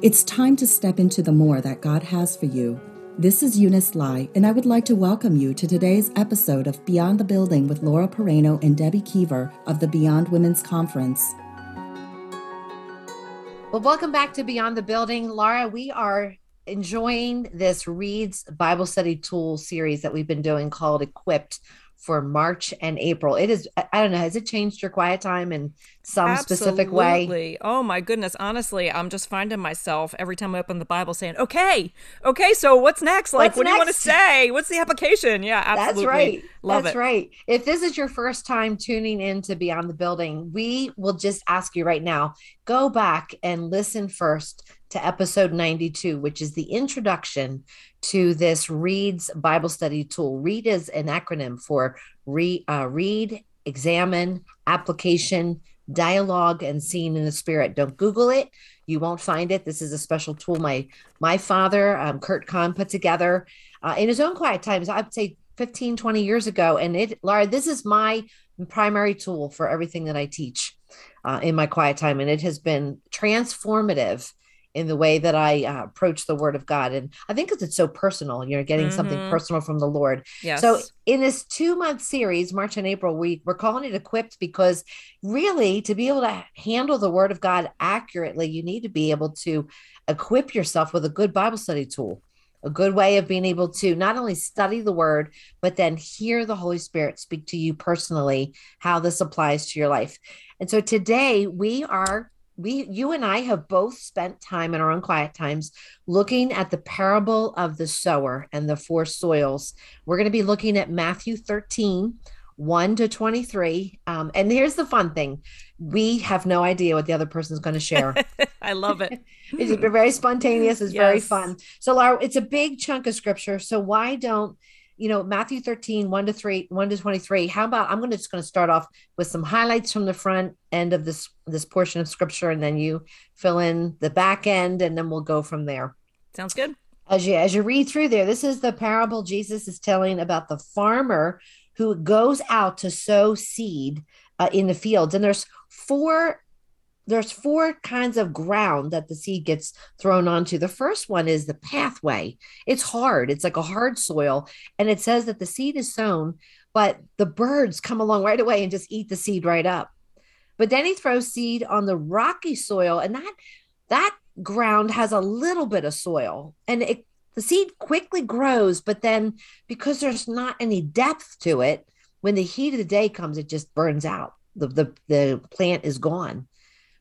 It's time to step into the more that God has for you. This is Eunice Lai, and I would like to welcome you to today's episode of Beyond the Building with Laura Pereno and Debbie Kiever of the Beyond Women's Conference. Well, welcome back to Beyond the Building. Laura, we are enjoying this Reads Bible Study Tool series that we've been doing called Equipped for March and April. It is, I don't know, has it changed your quiet time in some Absolutely. specific way? Oh my goodness. Honestly, I'm just finding myself every time I open the Bible saying, okay, okay, so what's next? Like, What's what do you want to say? What's the application? Yeah, absolutely. That's right. Love That's it. right. If this is your first time tuning in to Beyond the Building, we will just ask you right now go back and listen first to episode 92, which is the introduction to this Reads Bible study tool. Read is an acronym for re, uh, read, examine, application, dialogue, and seeing in the spirit. Don't Google it. You won't find it. This is a special tool my my father, um, Kurt Kahn, put together uh, in his own quiet times. I'd say 15, 20 years ago. And it, Laura, this is my primary tool for everything that I teach uh, in my quiet time. And it has been transformative in the way that I uh, approach the word of God. And I think because it's so personal, you're getting something Mhm. personal from the Lord. Yes. So in this two month series, March and April, we we're calling it equipped because really to be able to handle the word of God accurately, you need to be able to equip yourself with a good Bible study tool. A good way of being able to not only study the word, but then hear the Holy Spirit speak to you personally, how this applies to your life. And so today we are we you and I have both spent time in our own quiet times looking at the parable of the sower and the four soils. We're going to be looking at Matthew 13, 1 to 23. Um, and here's the fun thing we have no idea what the other person is going to share. I love it. it's very spontaneous, it's very fun. So, Laura, it's a big chunk of scripture. So, why don't you know Matthew 13, 1 to 3, 1 to 23? How about I'm going to just going to start off with some highlights from the front end of this this portion of scripture, and then you fill in the back end, and then we'll go from there Sounds good. as you as you read through there this is the parable jesus is telling about the farmer who goes out to sow seed uh, in the fields and there's four there's four kinds of ground that the seed gets thrown onto. The first one is the pathway. It's hard. It's like a hard soil and it says that the seed is sown but the birds come along right away and just eat the seed right up. But then he throws seed on the rocky soil and that that ground has a little bit of soil and it the seed quickly grows but then because there's not any depth to it when the heat of the day comes it just burns out. The the, the plant is gone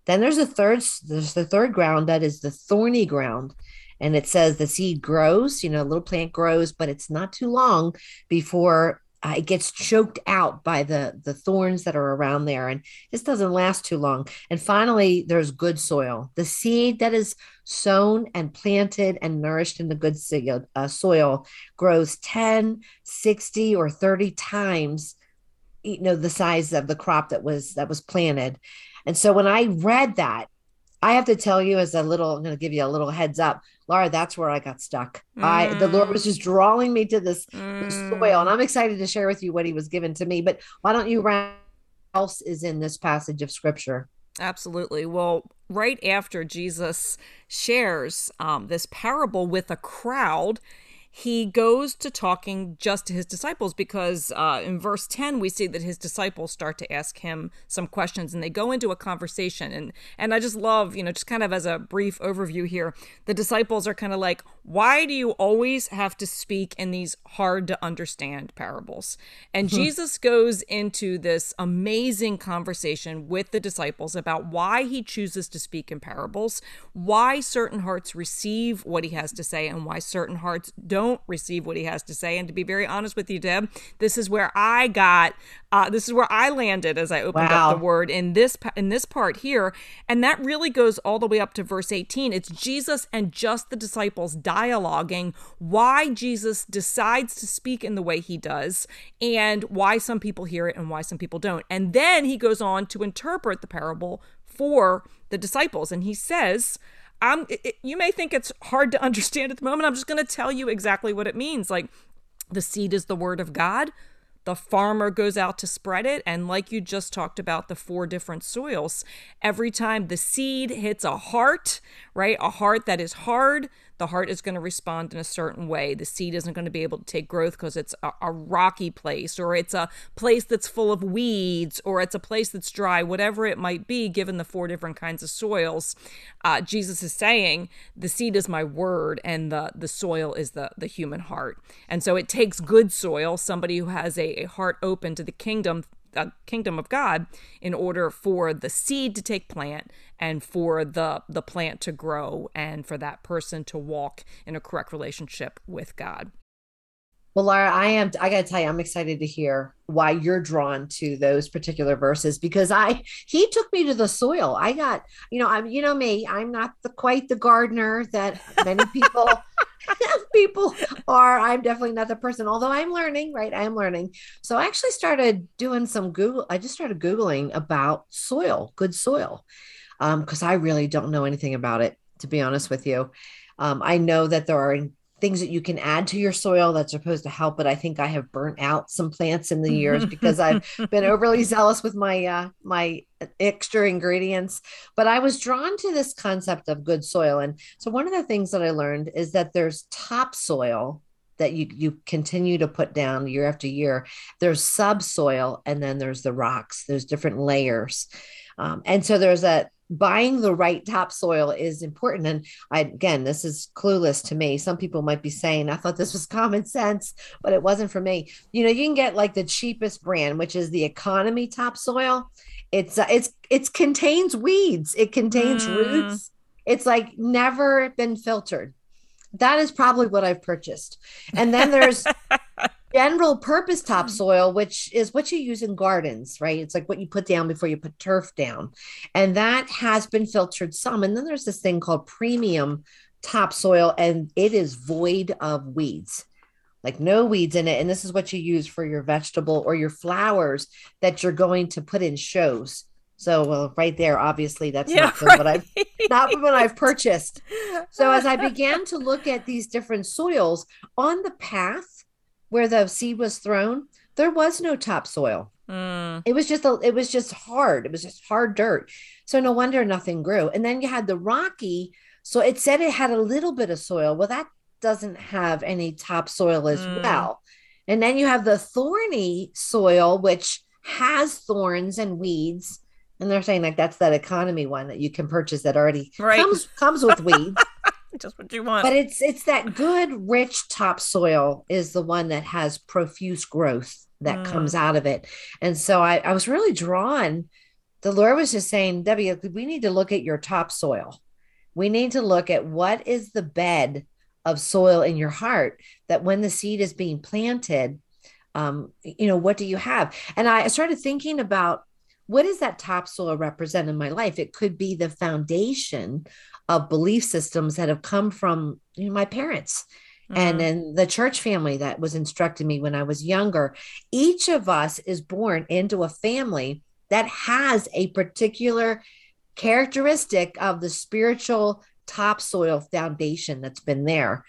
then there's a third there's the third ground that is the thorny ground. And it says the seed grows you know a little plant grows but it's not too long before uh, it gets choked out by the the thorns that are around there. And this doesn't last too long. And finally there's good soil the seed that is sown and planted and nourished in the good soil, uh, soil grows 10 60 or 30 times you know the size of the crop that was that was planted and so when i read that i have to tell you as a little i'm going to give you a little heads up. Laura that's where i got stuck. I the lord was just drawing me to this the soil and i'm excited to share with you what he was given to me but why don't you round else is in this passage of scripture? Absolutely. Well, right after Jesus shares um, this parable with a crowd, he goes to talking just to his disciples because uh, in verse 10 we see that his disciples start to ask him some questions and they go into a conversation. And and i just love you know just kind of as a brief overview here the disciples are kind of like why do you always have to speak in these hard to understand parables? And jesus goes into this amazing conversation with the disciples about why he chooses to speak in parables why certain hearts receive what he has to say and why certain hearts don't receive what he has to say. And to be very honest with you, Deb, this is where I got, uh, this is where I landed as I opened Wow. up the word in this in this part here, and that really goes all the way up to verse 18. It's Jesus and just the disciples dialoguing why Jesus decides to speak in the way he does, and why some people hear it and why some people don't. And then he goes on to interpret the parable for the disciples, and he says. I'm, it, you may think it's hard to understand at the moment. I'm just going to tell you exactly what it means. Like, the seed is the word of God. the farmer goes out to spread it. And like you just talked about, the four different soils, every time the seed hits a heart, right? A heart that is hard, the heart is going to respond in a certain way. The seed isn't going to be able to take growth because it's a, a, rocky place or it's a place that's full of weeds or it's a place that's dry, whatever it might be, given the four different kinds of soils. Uh, Jesus is saying, the seed is my word and the, the soil is the, the human heart. And so it takes good soil, somebody who has a, a heart open to the kingdom Uh, kingdom of God in order for the seed to take plant and for the the plant to grow and for that person to walk in a correct relationship with God. Well, Laura, I am I got to tell you I'm excited to hear why you're drawn to those particular verses because I he took me to the soil. I got, you know, I'm you know me, I'm not the quite the gardener that many people people are. I'm definitely not the person, although I'm learning, right? I am learning. So I actually started doing some Google. I just started Googling about soil, good soil, because um, I really don't know anything about it, to be honest with you. Um, I know that there are things that you can add to your soil that's supposed to help but i think i have burnt out some plants in the years because i've been overly zealous with my uh, my extra ingredients. But i was drawn to this concept of good soil. And so one of the things that i learned is that there's topsoil that you you continue to put down year after year. There's subsoil and then there's the rocks there's different layers. Um, and so there's a buying the right topsoil is important. And I, again, this is clueless to me. Some people might be saying, I thought this was common sense, but it wasn't for me. You know, you can get like the cheapest brand, which is the economy topsoil. It's, uh, it's, it contains weeds. It contains mm. roots. It's like never been filtered. That is probably what I've purchased. And then there's general purpose hmm. topsoil, which is what you use in gardens, right? It's like what you put down before you put turf down. And that has been filtered some. And then there's this thing called premium topsoil, and it is void of weeds. Like no weeds in it. And this is what you use for your vegetable or your flowers that you're going to put in shows. So, well, right there, obviously, that's yeah, not right. what I've not what I've purchased. So, as I began to look at these different soils on the path where the seed was thrown, there was no topsoil. Mm. It was just a, it was just hard. It was just hard dirt. So no wonder nothing grew. And then you had the rocky. So it said it had a little bit of soil. Well, that doesn't have any topsoil as mm. well. And then you have the thorny soil, which has thorns and weeds. And they're saying like that's that economy one that you can purchase that already right. comes comes with weeds. just what you want. But it's it's that good, rich topsoil is the one that has profuse growth that mm. comes out of it. And so I, I was really drawn. The Lord was just saying, Debbie, we need to look at your topsoil. We need to look at what is the bed of soil in your heart that when the seed is being planted, um, you know, what do you have? And I started thinking about what does that topsoil represent in my life? It could be the foundation of belief systems that have come from you know, my parents mm-hmm. and then the church family that was instructing me when I was younger. Each of us is born into a family that has a particular characteristic of the spiritual topsoil foundation that's been there.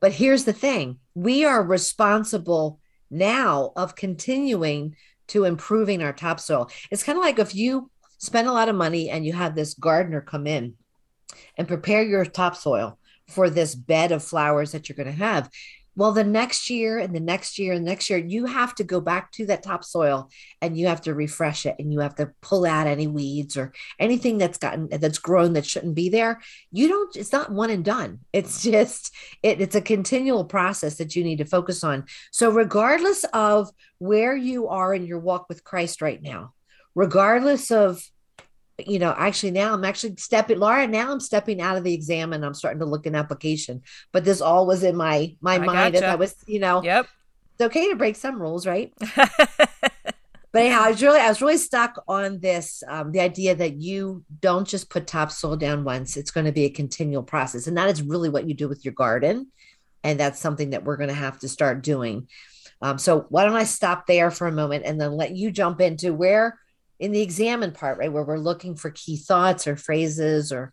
But here's the thing we are responsible now of continuing to improving our topsoil. It's kind of like if you spend a lot of money and you have this gardener come in and prepare your topsoil for this bed of flowers that you're going to have. Well, the next year and the next year and the next year, you have to go back to that topsoil and you have to refresh it and you have to pull out any weeds or anything that's gotten that's grown that shouldn't be there. You don't, it's not one and done. It's just, it, it's a continual process that you need to focus on. So, regardless of where you are in your walk with Christ right now, regardless of you know, actually now I'm actually stepping, Laura. Now I'm stepping out of the exam and I'm starting to look in application. But this all was in my my I mind gotcha. as I was, you know. Yep. It's okay to break some rules, right? but anyhow, I was really I was really stuck on this um, the idea that you don't just put topsoil down once; it's going to be a continual process, and that is really what you do with your garden, and that's something that we're going to have to start doing. Um, so why don't I stop there for a moment and then let you jump into where in the examine part, right, where we're looking for key thoughts or phrases or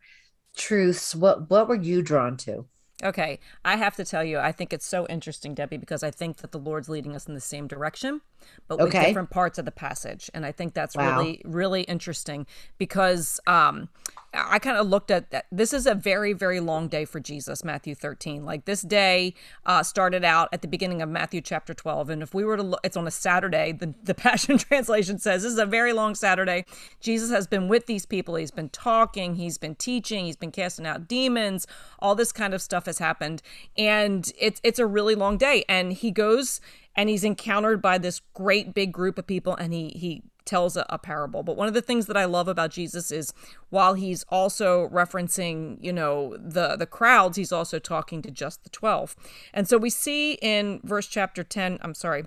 truths, what what were you drawn to? Okay, I have to tell you, I think it's so interesting, Debbie, because I think that the Lord's leading us in the same direction. But with Okay. different parts of the passage. And I think that's Wow. really, really interesting because um, I kind of looked at that. This is a very, very long day for Jesus, Matthew 13. Like this day uh, started out at the beginning of Matthew chapter 12. And if we were to look, it's on a Saturday, the, the Passion Translation says this is a very long Saturday. Jesus has been with these people. He's been talking, he's been teaching, he's been casting out demons. All this kind of stuff has happened. And it's, it's a really long day. And he goes and he's encountered by this great big group of people and he, he, tells a, a, parable. But one of the things that I love about Jesus is while he's also referencing, you know, the the crowds, he's also talking to just the 12. And so we see in verse chapter 10, I'm sorry,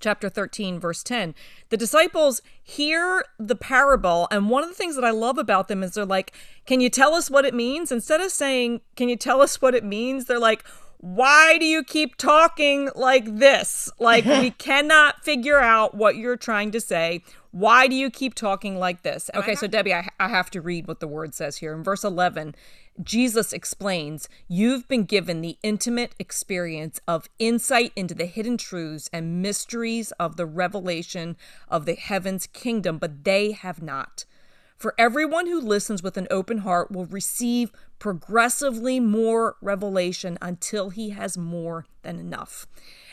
chapter 13 verse 10 the disciples hear the parable and one of the things that i love about them is they're like can you tell us what it means instead of saying can you tell us what it means they're like why do you keep talking like this? Like we cannot figure out what you're trying to say. Why do you keep talking like this? Okay so debbie I, I have to read what the word says here. In verse 11 Jesus explains, You've been given the intimate experience of insight into the hidden truths and mysteries of the revelation of the heavens kingdom, but they have not. For everyone who listens with an open heart will receive progressively more revelation until he has more than enough.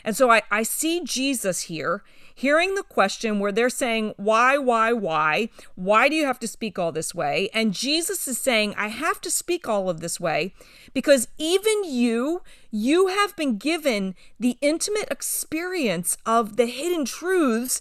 And so I, I see Jesus here hearing the question where they're saying, Why, why, why? Why do you have to speak all this way? And Jesus is saying, I have to speak all of this way because even you, you have been given the intimate experience of the hidden truths.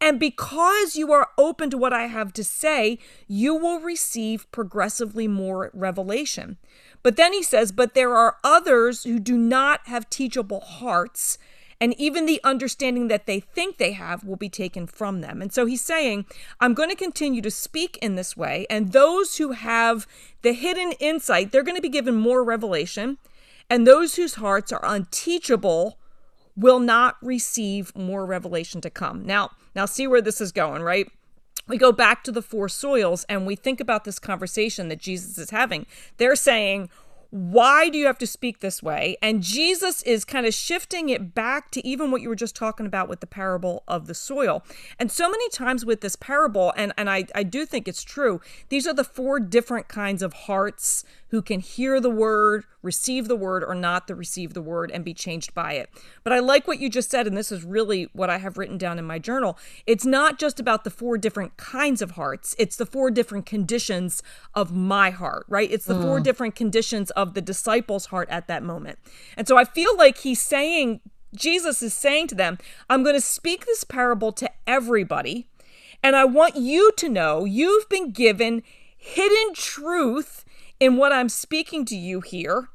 And because you are open to what I have to say, you will receive progressively more revelation. But then he says, But there are others who do not have teachable hearts and even the understanding that they think they have will be taken from them. And so he's saying, I'm going to continue to speak in this way, and those who have the hidden insight, they're going to be given more revelation, and those whose hearts are unteachable will not receive more revelation to come. Now, now see where this is going, right? We go back to the four soils and we think about this conversation that Jesus is having. They're saying, why do you have to speak this way? And Jesus is kind of shifting it back to even what you were just talking about with the parable of the soil. And so many times with this parable, and, and I, I do think it's true, these are the four different kinds of hearts who can hear the word, receive the word, or not the receive the word and be changed by it. But I like what you just said, and this is really what I have written down in my journal. It's not just about the four different kinds of hearts, it's the four different conditions of my heart, right? It's the mm. four different conditions of the disciples' heart at that moment. And so I feel like he's saying, Jesus is saying to them, I'm going to speak this parable to everybody. And I want you to know you've been given hidden truth in what I'm speaking to you here.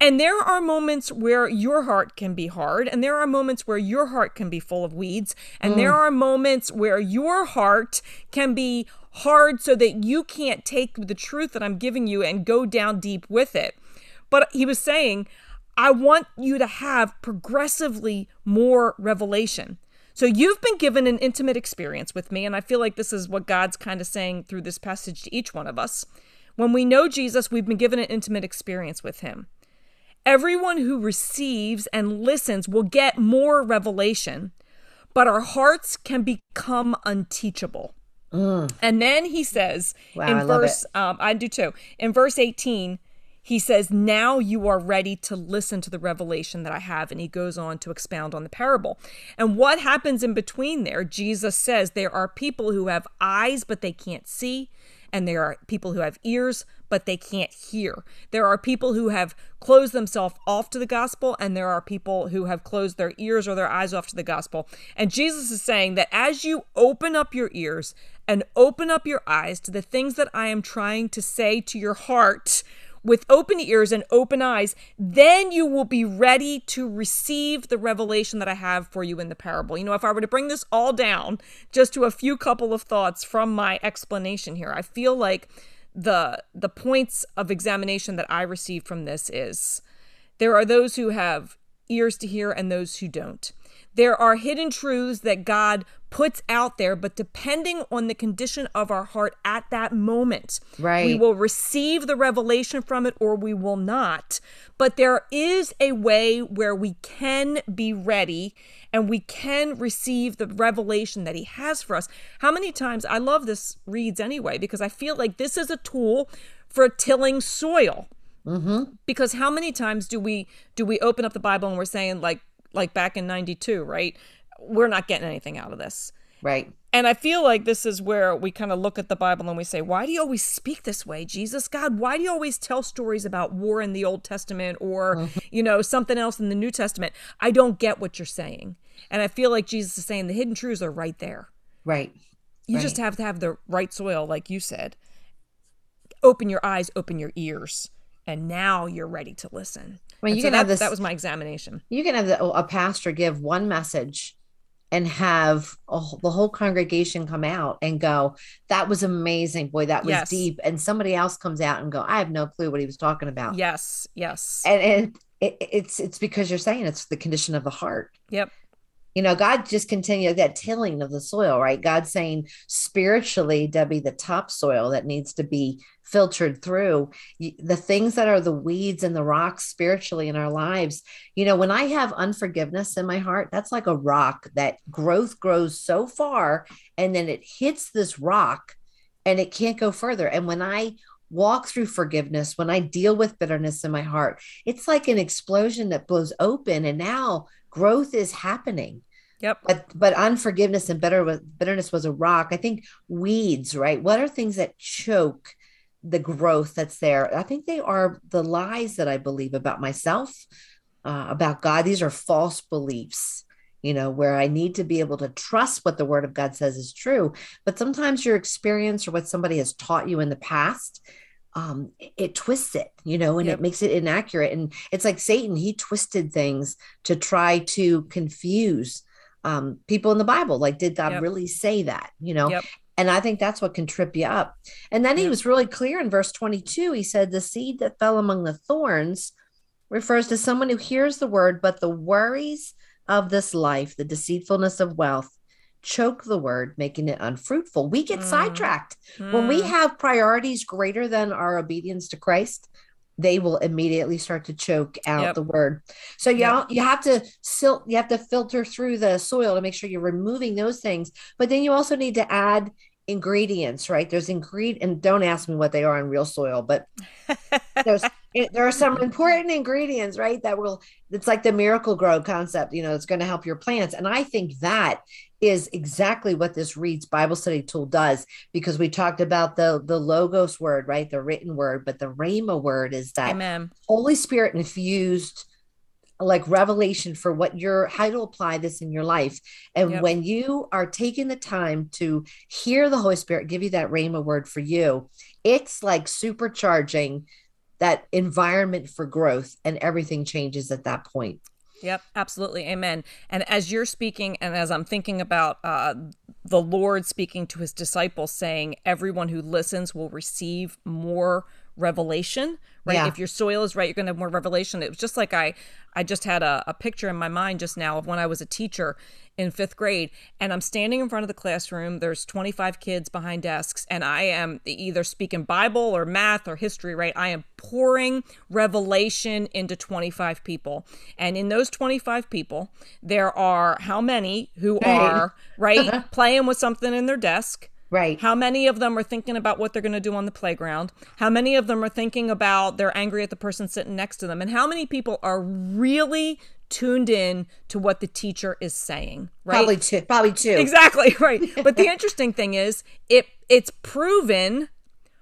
And there are moments where your heart can be hard, and there are moments where your heart can be full of weeds, and mm. there are moments where your heart can be hard so that you can't take the truth that I'm giving you and go down deep with it. But he was saying, I want you to have progressively more revelation. So you've been given an intimate experience with me, and I feel like this is what God's kind of saying through this passage to each one of us. When we know Jesus, we've been given an intimate experience with him. Everyone who receives and listens will get more revelation, but our hearts can become unteachable. Mm. And then he says Wow, in I verse, um, I do too. In verse 18, he says, Now you are ready to listen to the revelation that I have. And he goes on to expound on the parable. And what happens in between there? Jesus says, There are people who have eyes, but they can't see. And there are people who have ears, but they can't hear. There are people who have closed themselves off to the gospel, and there are people who have closed their ears or their eyes off to the gospel. And Jesus is saying that as you open up your ears and open up your eyes to the things that I am trying to say to your heart, with open ears and open eyes, then you will be ready to receive the revelation that I have for you in the parable. You know, if I were to bring this all down just to a few couple of thoughts from my explanation here, I feel like the the points of examination that I received from this is there are those who have ears to hear and those who don't. There are hidden truths that God puts out there, but depending on the condition of our heart at that moment, Right. we will receive the revelation from it or we will not. But there is a way where we can be ready and we can receive the revelation that he has for us. How many times I love this reads anyway because I feel like this is a tool for tilling soil. Mm-hmm. Because how many times do we do we open up the Bible and we're saying like like back in '92, right? We're not getting anything out of this. Right. And I feel like this is where we kind of look at the Bible and we say, why do you always speak this way, Jesus? God, why do you always tell stories about war in the Old Testament or, you know, something else in the New Testament? I don't get what you're saying. And I feel like Jesus is saying the hidden truths are right there. Right. You just have to have the right soil, like you said. Open your eyes, open your ears, and now you're ready to listen. Well, And you so can have that, this- that was my examination. You can have the, a pastor give one message and have a, the whole congregation come out and go, That was amazing. Boy, that was Yes. deep. And somebody else comes out and go, I have no clue what he was talking about. Yes, yes. And, and it, it's it's because you're saying it's the condition of the heart. Yep. You know, God just continued that tilling of the soil, right? God's saying spiritually, Debbie, the topsoil that needs to be filtered through the things that are the weeds and the rocks spiritually in our lives. You know, when I have unforgiveness in my heart, that's like a rock that growth grows so far and then it hits this rock and it can't go further. And when I walk through forgiveness, when I deal with bitterness in my heart, it's like an explosion that blows open and now growth is happening Yep. but but unforgiveness and bitter bitterness was a rock i think weeds right what are things that choke the growth that's there i think they are the lies that i believe about myself uh, about god these are false beliefs you know where i need to be able to trust what the word of god says is true but sometimes your experience or what somebody has taught you in the past um it, twists it you know and Yep. it makes it inaccurate and it's like satan he twisted things to try to confuse um, people in the Bible. Like, did God Yep. really say that? You know, Yep. And I think that's what can trip you up. And then he was really clear in verse 22. He said, The seed that fell among the thorns refers to someone who hears the word, but the worries of this life, the deceitfulness of wealth, choke the word, making it unfruitful. We get Mm. sidetracked. When we Mm. have priorities greater than our obedience to Christ, they will immediately start to choke out Yep. the word. So you Yep. you have to sil- you have to filter through the soil to make sure you're removing those things. But then you also need to add ingredients, right? There's ingredient and don't ask me what they are in real soil, but there's there are some important ingredients, right? That will it's like the Miracle-Gro concept, you know, it's going to help your plants. And I think that is exactly what this reads Bible study tool does because we talked about the the logos word, right? The written word, but the rhema word is that Amen. Holy Spirit infused like revelation for what you're how to apply this in your life. And Yep. when you are taking the time to hear the Holy Spirit give you that rhema word for you, it's like supercharging that environment for growth and everything changes at that point. Yep, absolutely. Amen. And as you're speaking, and as I'm thinking about uh, the Lord speaking to his disciples, saying, Everyone who listens will receive more revelation, right? Yeah. If your soil is right, you're going to have more revelation. It was just like I, I just had a, a picture in my mind just now of when I was a teacher in fifth grade, and I'm standing in front of the classroom. There's 25 kids behind desks, and I am either speaking Bible or math or history, right? I am pouring revelation into 25 people. And in those 25 people, there are how many who are, right, playing with something in their desk? Right. How many of them are thinking about what they're going to do on the playground? How many of them are thinking about they're angry at the person sitting next to them? And how many people are really tuned in to what the teacher is saying? Right? Probably two. Probably two. Exactly, right. But the interesting thing is it it's proven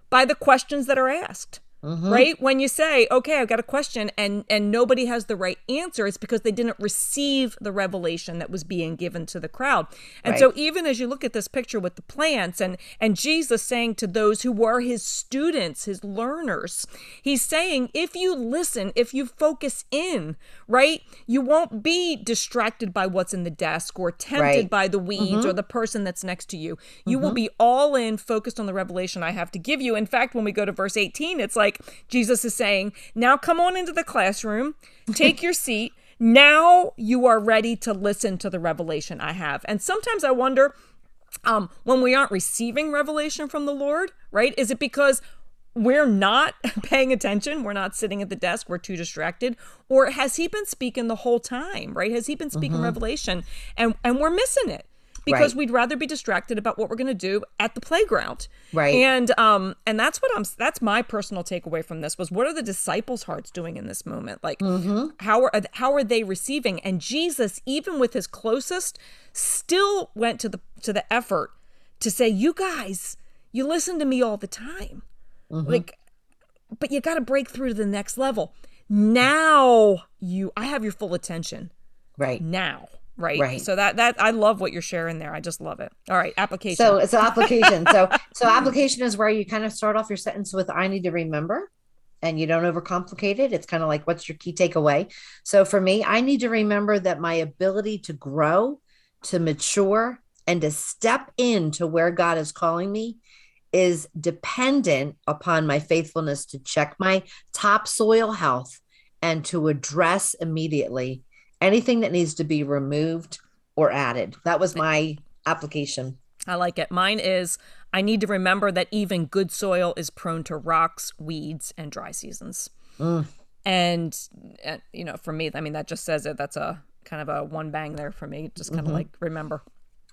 by the questions that are asked. Mm-hmm. Right? When you say, "Okay, I've got a question," and and nobody has the right answer, it's because they didn't receive the revelation that was being given to the crowd. And so even as you look at this picture with the plants and and Jesus saying to those who were his students, his learners, he's saying, "If you listen, if you focus in, right? You won't be distracted by what's in the desk or tempted Right. by the weeds or the person that's next to you. You will be all in, focused on the revelation I have to give you. In fact, when we go to verse 18, it's like Jesus is saying, Now come on into the classroom, take your seat. Now you are ready to listen to the revelation I have. And sometimes I wonder um, when we aren't receiving revelation from the Lord, right? Is it because we're not paying attention? We're not sitting at the desk. We're too distracted. Or has he been speaking the whole time, right? Has he been speaking mm-hmm. revelation and, and we're missing it? Because right. we'd rather be distracted about what we're going to do at the playground. Right. And um and that's what I'm that's my personal takeaway from this was what are the disciples' hearts doing in this moment? Like mm-hmm. how are how are they receiving? And Jesus even with his closest still went to the to the effort to say, "You guys, you listen to me all the time." Mm-hmm. Like but you got to break through to the next level. Now you I have your full attention. Right. Now right. Right. So that that i love what you're sharing there. I just love it. All right application. So it's an application. So so application is where you kind of start off your sentence with i need to remember and you don't overcomplicate it. It's kind of like what's your key takeaway? So for me i need to remember that my ability to grow to mature and to step into where god is calling me is dependent upon my faithfulness to check my topsoil health and to address immediately anything that needs to be removed or added. That was my application. I like it. Mine is I need to remember that even good soil is prone to rocks, weeds, and dry seasons. Mm. And, uh, you know, for me, I mean, that just says it. That's a kind of a one bang there for me. Just kind mm-hmm. of like remember.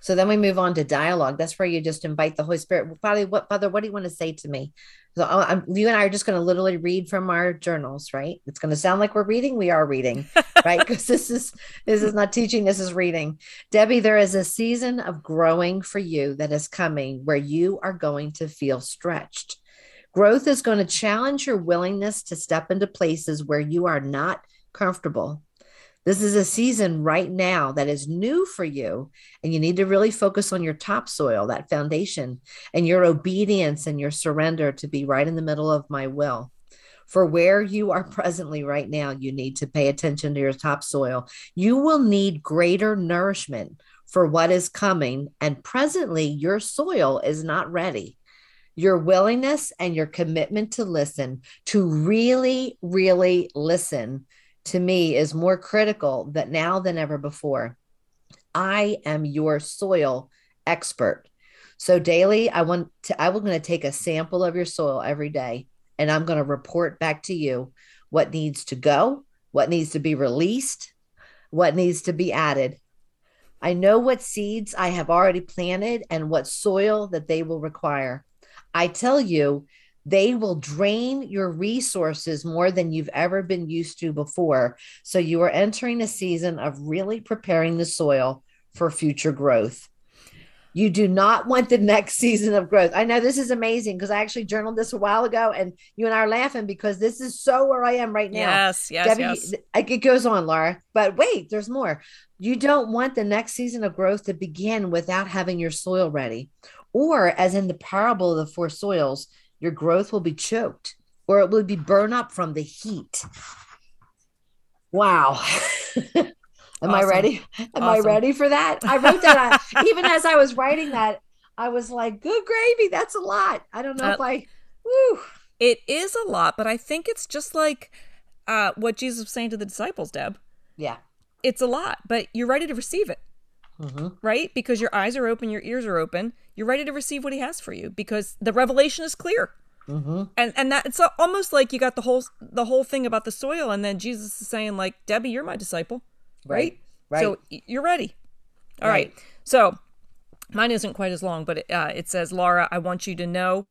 So then we move on to dialogue. That's where you just invite the Holy Spirit. Father, what Father, what do you want to say to me? So I'm, you and I are just going to literally read from our journals, right? It's going to sound like we're reading. We are reading, right? Because this is this is not teaching. This is reading. Debbie, there is a season of growing for you that is coming where you are going to feel stretched. Growth is going to challenge your willingness to step into places where you are not comfortable this is a season right now that is new for you. And you need to really focus on your topsoil, that foundation, and your obedience and your surrender to be right in the middle of my will. For where you are presently right now, you need to pay attention to your topsoil. You will need greater nourishment for what is coming. And presently, your soil is not ready your willingness and your commitment to listen, to really, really listen, to me is more critical that now than ever before. I am your soil expert. So daily, I want to, I'm going to take a sample of your soil every day and I'm going to report back to you what needs to go, what needs to be released, what needs to be added. I know what seeds I have already planted and what soil that they will require. I tell you, they will drain your resources more than you've ever been used to before. So you are entering a season of really preparing the soil for future growth. You do not want the next season of growth. I know this is amazing because I actually journaled this a while ago, and you and I are laughing because this is so where I am right now. Yes, yes, Debbie, yes. It goes on, Laura. But wait, there's more. You don't want the next season of growth to begin without having your soil ready. Or, as in the parable of the four soils, your growth will be choked or it will be burned up from the heat. Wow. Am awesome. I ready? Am awesome. I ready for that? I wrote that even as I was writing that, I was like, good gravy. That's a lot. I don't know uh, if I, woo. It is a lot, but I think it's just like uh, what Jesus was saying to the disciples, Deb. Yeah. It's a lot, but you're ready to receive it. Mm-hmm. Right? Because your eyes are open, your ears are open, you're ready to receive what he has for you because the revelation is clear. Mm-hmm. And and that it's almost like you got the whole the whole thing about the soil, and then Jesus is saying like, Debbie, you're my disciple, right? Right. right. So you're ready. All right. right. So mine isn't quite as long, but it, uh, it says, Laura, I want you to know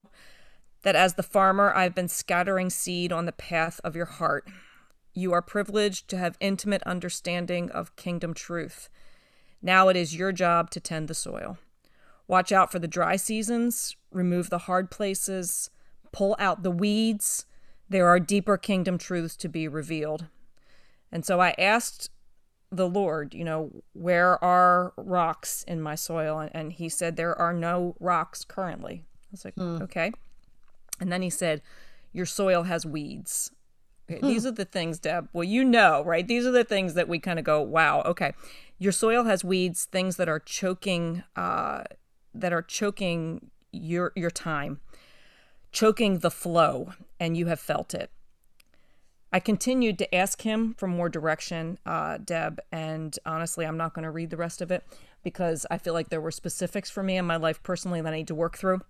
that as the farmer, I've been scattering seed on the path of your heart. You are privileged to have intimate understanding of kingdom truth. Now it is your job to tend the soil. Watch out for the dry seasons, remove the hard places, pull out the weeds. There are deeper kingdom truths to be revealed. And so I asked the Lord, you know, where are rocks in my soil? And, he said, there are no rocks currently. I was like, hmm. okay. And then he said, your soil has weeds. Okay, hmm. These are the things, Deb. Well, you know, right? These are the things that we kind of go, wow, okay. Your soil has weeds, things that are choking uh, that are choking your your time, choking the flow, and you have felt it. I continued to ask him for more direction, uh, Deb, and honestly, I'm not going to read the rest of it. because I feel like there were specifics for me in my life personally that I need to work through.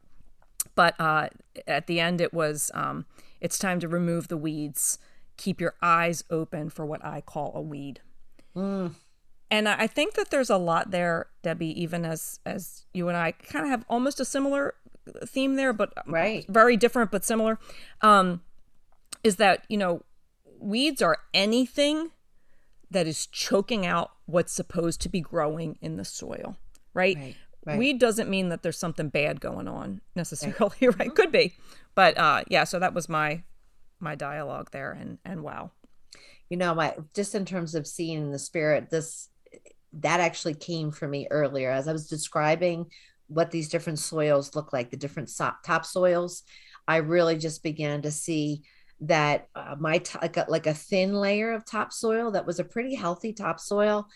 But uh, at the end, it was um, it's time to remove the weeds. Keep your eyes open for what I call a weed. Mm. And I think that there's a lot there, Debbie. Even as as you and I kind of have almost a similar theme there, but right, very different but similar. Um, is that you know weeds are anything that is choking out what's supposed to be growing in the soil, right? right, right. Weed doesn't mean that there's something bad going on necessarily, right? right? Could be, but uh, yeah. So that was my my dialogue there, and and wow, you know, my just in terms of seeing the spirit, this that actually came for me earlier as I was describing what these different soils look like, the different top soils. I really just began to see that uh, my t- like, a, like a thin layer of topsoil that was a pretty healthy topsoil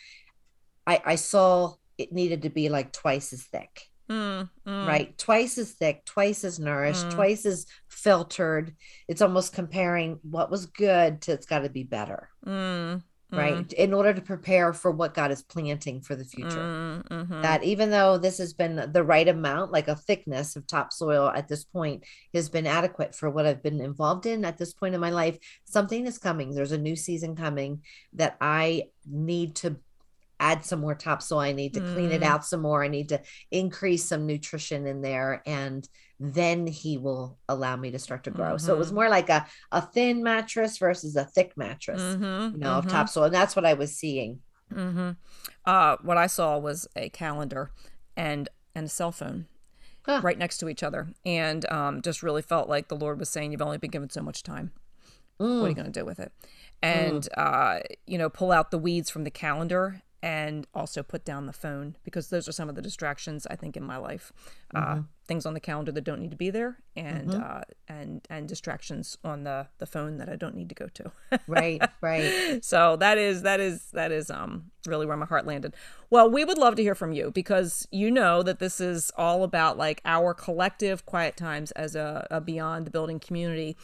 I, I saw it needed to be like twice as thick mm, mm. right twice as thick twice as nourished mm. twice as filtered it's almost comparing what was good to it's got to be better mm right? Mm. In order to prepare for what god is planting for the future. Mm, mm-hmm. that even though this has been the right amount like a thickness of topsoil at this point has been adequate for what i've been involved in at this point in my life something is coming. There's a new season coming that i need to add some more topsoil. I need to clean it mm. out some more. I need to increase some nutrition in there. And then he will allow me to start to grow. Mm-hmm. So it was mm-hmm. more like a, a thin mattress versus a thick mattress, mm-hmm. you know, mm-hmm. of topsoil. And that's what I was seeing. Mm-hmm. Uh, what I saw was a calendar and and a cell phone huh. right next to each other, and um, just really felt like the Lord was saying, "You've only been given so much time. Mm. What are you mm. going to do with it?" And mm. uh, you know, pull out the weeds from the calendar and also put down the phone because those are some of the distractions I think in my life. Uh, mm-hmm. Uh, things on the calendar that don't need to be there, and mm-hmm. uh, and and distractions on the the phone that I don't need to go to. right, right. So that is that is that is um really where my heart landed. Well, we would love to hear from you because you know that this is all about like our collective quiet times as a, a beyond the building community.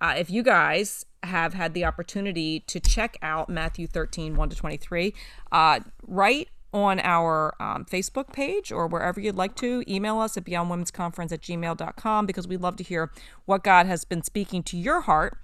Uh, if you guys have had the opportunity to check out Matthew 13, 1 to 23, uh, right on our um, Facebook page or wherever you'd like to. Email us at beyondwomensconference at gmail.com because we'd love to hear what God has been speaking to your heart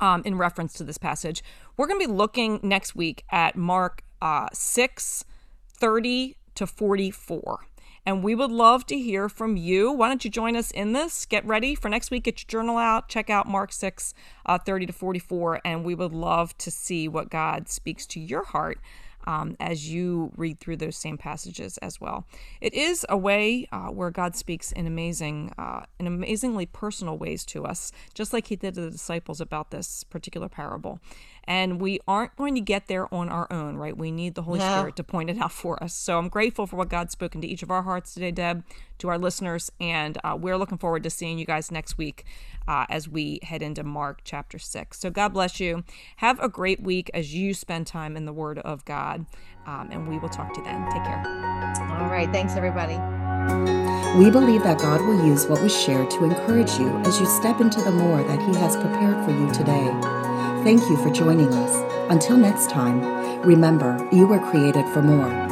um, in reference to this passage. We're going to be looking next week at Mark uh, 6, 30 to 44 and we would love to hear from you. Why don't you join us in this? Get ready for next week. Get your journal out. Check out Mark 6, uh, 30 to 44, and we would love to see what God speaks to your heart um, as you read through those same passages as well. It is a way uh, where God speaks in amazing, uh, in amazingly personal ways to us, just like He did to the disciples about this particular parable. And we aren't going to get there on our own, right? We need the Holy yeah. Spirit to point it out for us. So I'm grateful for what God's spoken to each of our hearts today, Deb, to our listeners. And uh, we're looking forward to seeing you guys next week uh, as we head into Mark chapter 6. So God bless you. Have a great week as you spend time in the Word of God. Um, and we will talk to you then. Take care. All right. Thanks, everybody. We believe that God will use what was shared to encourage you as you step into the more that He has prepared for you today. Thank you for joining us. Until next time, remember you were created for more.